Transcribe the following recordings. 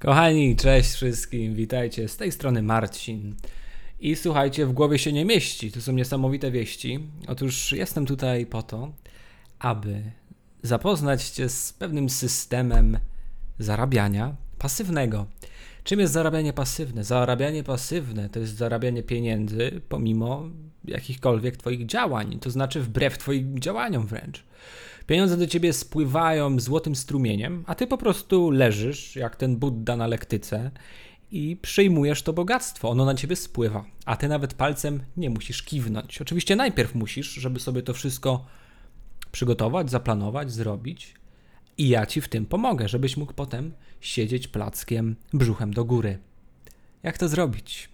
Kochani, cześć wszystkim, witajcie. Z tej strony Marcin. I słuchajcie, w głowie się nie mieści. To są niesamowite wieści. Otóż jestem tutaj po to, aby zapoznać Cię z pewnym systemem zarabiania pasywnego. Czym jest zarabianie pasywne? Zarabianie pasywne to jest zarabianie pieniędzy pomimo jakichkolwiek Twoich działań, to znaczy wbrew Twoim działaniom wręcz. Pieniądze do ciebie spływają złotym strumieniem, a ty po prostu leżysz jak ten Buddha na lektyce i przyjmujesz to bogactwo. Ono na ciebie spływa, a ty nawet palcem nie musisz kiwnąć. Oczywiście najpierw musisz, żeby sobie to wszystko przygotować, zaplanować, zrobić. I ja ci w tym pomogę, żebyś mógł potem siedzieć plackiem brzuchem do góry. Jak to zrobić?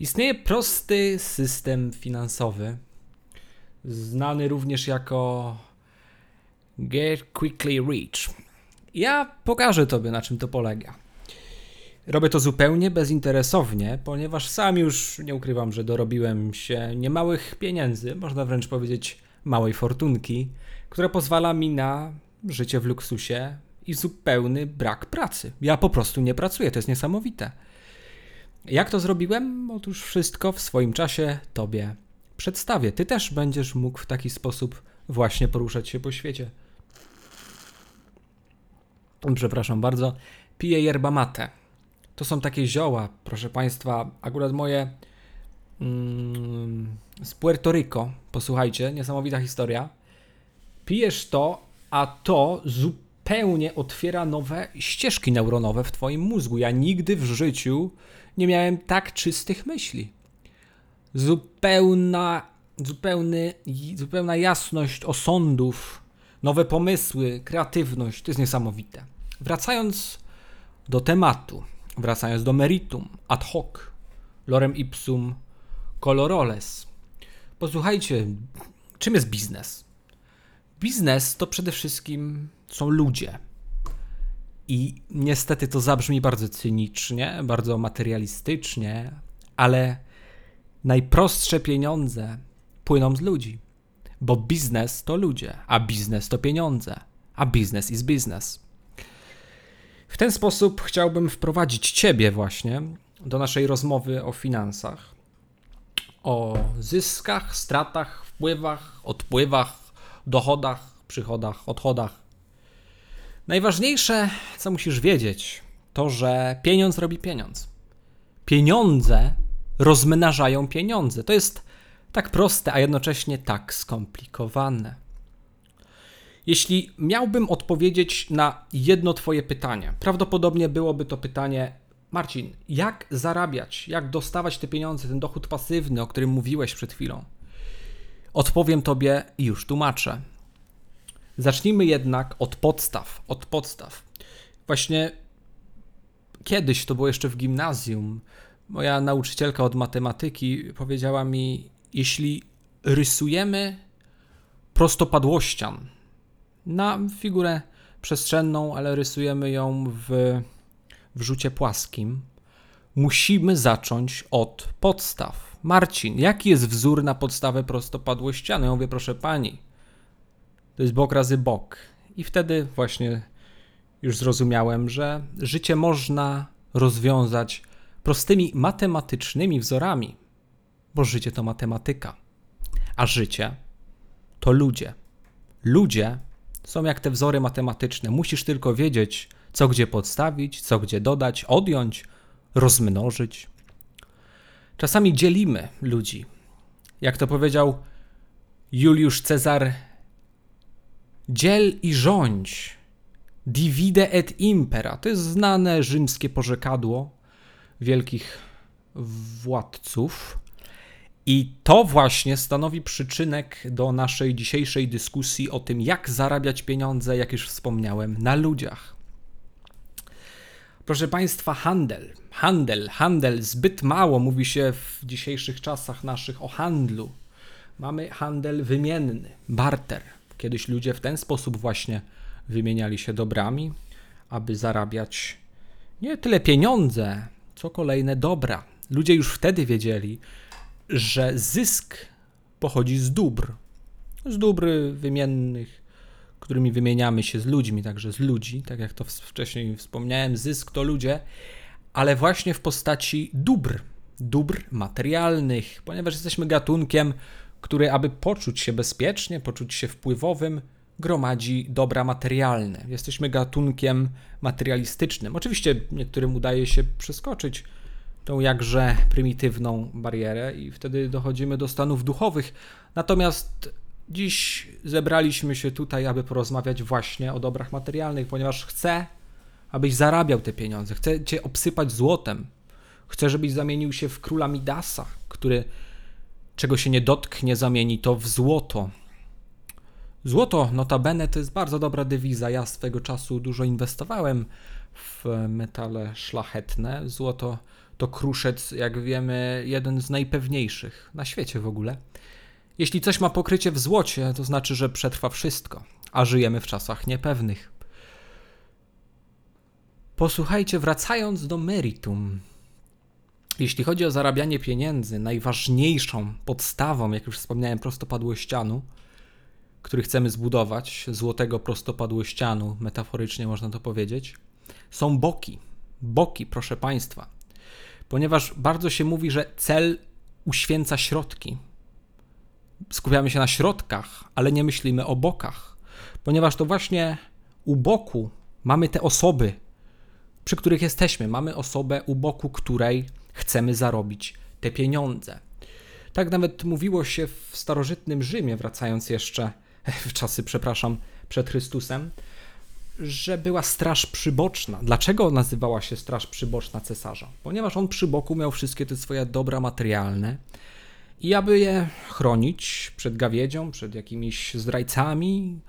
Istnieje prosty system finansowy, znany również jako Get Quickly Rich. Ja pokażę Tobie, na czym to polega. Robię to zupełnie bezinteresownie, ponieważ sam już nie ukrywam, że dorobiłem się niemałych pieniędzy, można wręcz powiedzieć małej fortunki, która pozwala mi na życie w luksusie i zupełny brak pracy. Ja po prostu nie pracuję, to jest niesamowite. Jak to zrobiłem? Otóż wszystko w swoim czasie Tobie przedstawię. Ty też będziesz mógł w taki sposób właśnie poruszać się po świecie przepraszam bardzo, piję yerba mate. To są takie zioła, proszę Państwa, akurat moje mm, z Puerto Rico. Posłuchajcie, niesamowita historia. Pijesz to, a to zupełnie otwiera nowe ścieżki neuronowe w Twoim mózgu. Ja nigdy w życiu nie miałem tak czystych myśli. Zupełna, zupełny, zupełna jasność osądów, nowe pomysły, kreatywność. To jest niesamowite. Wracając do tematu, wracając do meritum, ad hoc, lorem ipsum coloroles. Posłuchajcie, czym jest biznes? Biznes to przede wszystkim są ludzie. I niestety to zabrzmi bardzo cynicznie, bardzo materialistycznie, ale najprostsze pieniądze płyną z ludzi. Bo biznes to ludzie, a biznes to pieniądze, a biznes is business. W ten sposób chciałbym wprowadzić Ciebie właśnie do naszej rozmowy o finansach, o zyskach, stratach, wpływach, odpływach, dochodach, przychodach, odchodach. Najważniejsze, co musisz wiedzieć, to że pieniądz robi pieniądz. Pieniądze rozmnażają pieniądze. To jest tak proste, a jednocześnie tak skomplikowane. Jeśli miałbym odpowiedzieć na jedno Twoje pytanie, prawdopodobnie byłoby to pytanie: Marcin, jak zarabiać, jak dostawać te pieniądze, ten dochód pasywny, o którym mówiłeś przed chwilą? Odpowiem Tobie i już tłumaczę. Zacznijmy jednak od podstaw. Od podstaw. Właśnie kiedyś, to było jeszcze w gimnazjum, moja nauczycielka od matematyki powiedziała mi: Jeśli rysujemy prostopadłościan, na figurę przestrzenną, ale rysujemy ją w, w rzucie płaskim. Musimy zacząć od podstaw. Marcin, jaki jest wzór na podstawę prostopadłościaną? Ja mówię, proszę pani, to jest bok razy bok. I wtedy właśnie już zrozumiałem, że życie można rozwiązać prostymi matematycznymi wzorami, bo życie to matematyka, a życie to ludzie. Ludzie są jak te wzory matematyczne. Musisz tylko wiedzieć, co gdzie podstawić, co gdzie dodać, odjąć, rozmnożyć. Czasami dzielimy ludzi. Jak to powiedział Juliusz Cezar, dziel i rządź. Divide et impera. To jest znane rzymskie porzekadło wielkich władców. I to właśnie stanowi przyczynek do naszej dzisiejszej dyskusji o tym, jak zarabiać pieniądze, jak już wspomniałem, na ludziach. Proszę Państwa, handel, handel, handel. Zbyt mało mówi się w dzisiejszych czasach naszych o handlu. Mamy handel wymienny, barter. Kiedyś ludzie w ten sposób właśnie wymieniali się dobrami, aby zarabiać nie tyle pieniądze, co kolejne dobra. Ludzie już wtedy wiedzieli, że zysk pochodzi z dóbr, z dóbr wymiennych, którymi wymieniamy się z ludźmi, także z ludzi, tak jak to wcześniej wspomniałem, zysk to ludzie, ale właśnie w postaci dóbr, dóbr materialnych, ponieważ jesteśmy gatunkiem, który, aby poczuć się bezpiecznie, poczuć się wpływowym, gromadzi dobra materialne. Jesteśmy gatunkiem materialistycznym. Oczywiście niektórym udaje się przeskoczyć tą jakże prymitywną barierę i wtedy dochodzimy do stanów duchowych. Natomiast dziś zebraliśmy się tutaj, aby porozmawiać właśnie o dobrach materialnych, ponieważ chcę, abyś zarabiał te pieniądze, chcę cię obsypać złotem. Chcę, żebyś zamienił się w króla Midasa, który czego się nie dotknie, zamieni to w złoto. Złoto, notabene, to jest bardzo dobra dewiza. Ja swego czasu dużo inwestowałem w metale szlachetne. Złoto to kruszec, jak wiemy, jeden z najpewniejszych na świecie w ogóle. Jeśli coś ma pokrycie w złocie, to znaczy, że przetrwa wszystko, a żyjemy w czasach niepewnych. Posłuchajcie, wracając do meritum. Jeśli chodzi o zarabianie pieniędzy, najważniejszą podstawą, jak już wspomniałem, prostopadłościanu, który chcemy zbudować, złotego prostopadłościanu, metaforycznie można to powiedzieć, są boki. Boki, proszę Państwa. Ponieważ bardzo się mówi, że cel uświęca środki. Skupiamy się na środkach, ale nie myślimy o bokach. Ponieważ to właśnie u boku mamy te osoby, przy których jesteśmy. Mamy osobę u boku której chcemy zarobić te pieniądze. Tak nawet mówiło się w starożytnym Rzymie, wracając jeszcze w czasy, przepraszam, przed Chrystusem, że była straż przyboczna. Dlaczego nazywała się straż przyboczna cesarza? Ponieważ on przy boku miał wszystkie te swoje dobra materialne i aby je chronić przed gawiedzią, przed jakimiś zdrajcami,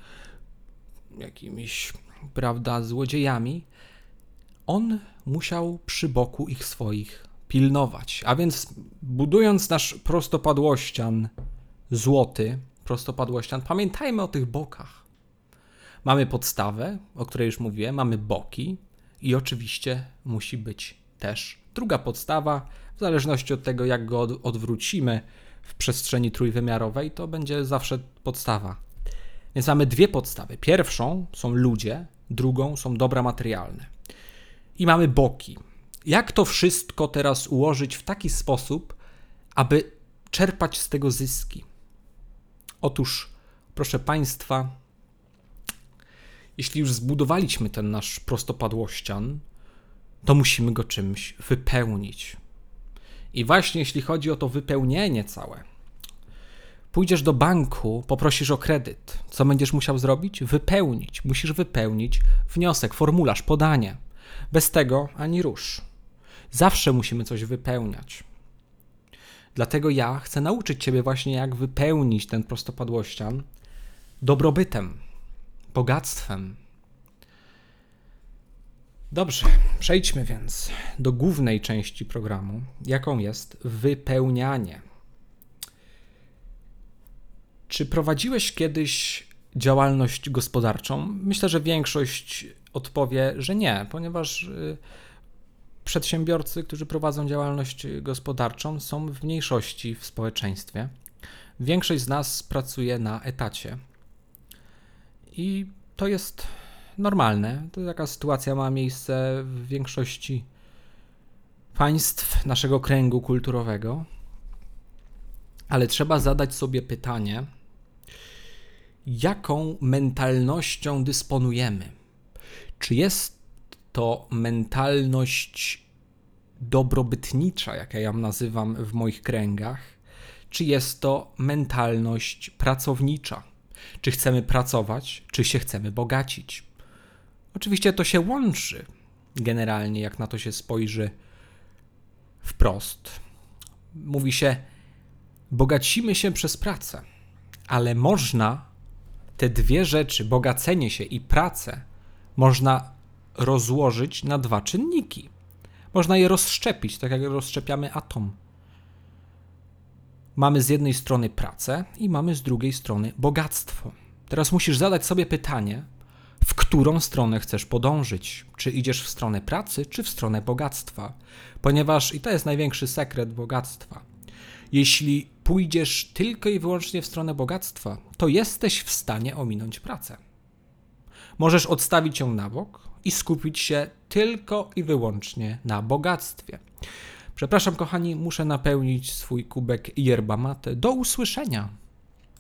jakimiś, prawda, złodziejami, on musiał przy boku ich swoich pilnować. A więc budując nasz prostopadłościan złoty, prostopadłościan, pamiętajmy o tych bokach. Mamy podstawę, o której już mówiłem, mamy boki i oczywiście musi być też druga podstawa, w zależności od tego, jak go odwrócimy w przestrzeni trójwymiarowej, to będzie zawsze podstawa. Więc mamy dwie podstawy. Pierwszą są ludzie, drugą są dobra materialne. I mamy boki jak to wszystko teraz ułożyć w taki sposób, aby czerpać z tego zyski? Otóż, proszę Państwa, jeśli już zbudowaliśmy ten nasz prostopadłościan, to musimy go czymś wypełnić. I właśnie jeśli chodzi o to wypełnienie całe, pójdziesz do banku, poprosisz o kredyt. Co będziesz musiał zrobić? Wypełnić. Musisz wypełnić wniosek, formularz, podanie. Bez tego ani rusz. Zawsze musimy coś wypełniać. Dlatego ja chcę nauczyć Ciebie właśnie, jak wypełnić ten prostopadłościan dobrobytem, bogactwem. Dobrze, przejdźmy więc do głównej części programu, jaką jest wypełnianie. Czy prowadziłeś kiedyś działalność gospodarczą? Myślę, że większość odpowie, że nie, ponieważ y, przedsiębiorcy, którzy prowadzą działalność gospodarczą, są w mniejszości w społeczeństwie. Większość z nas pracuje na etacie. I to jest normalne. To taka sytuacja ma miejsce w większości państw naszego kręgu kulturowego. Ale trzeba zadać sobie pytanie, jaką mentalnością dysponujemy? Czy jest to mentalność dobrobytnicza, jak ja ją nazywam w moich kręgach, czy jest to mentalność pracownicza? Czy chcemy pracować, czy się chcemy bogacić? Oczywiście to się łączy generalnie, jak na to się spojrzy wprost. Mówi się, bogacimy się przez pracę, ale można te dwie rzeczy, bogacenie się i pracę, można rozłożyć na dwa czynniki. Można je rozszczepić, tak jak rozszczepiamy atom. Mamy z jednej strony pracę i mamy z drugiej strony bogactwo. Teraz musisz zadać sobie pytanie, w którą stronę chcesz podążyć. Czy idziesz w stronę pracy, czy w stronę bogactwa? Ponieważ, i to jest największy sekret bogactwa, jeśli pójdziesz tylko i wyłącznie w stronę bogactwa, to jesteś w stanie ominąć pracę. możesz odstawić ją na bok i skupić się tylko i wyłącznie na bogactwie. Przepraszam, kochani, muszę napełnić swój kubek yerba mate. Do usłyszenia.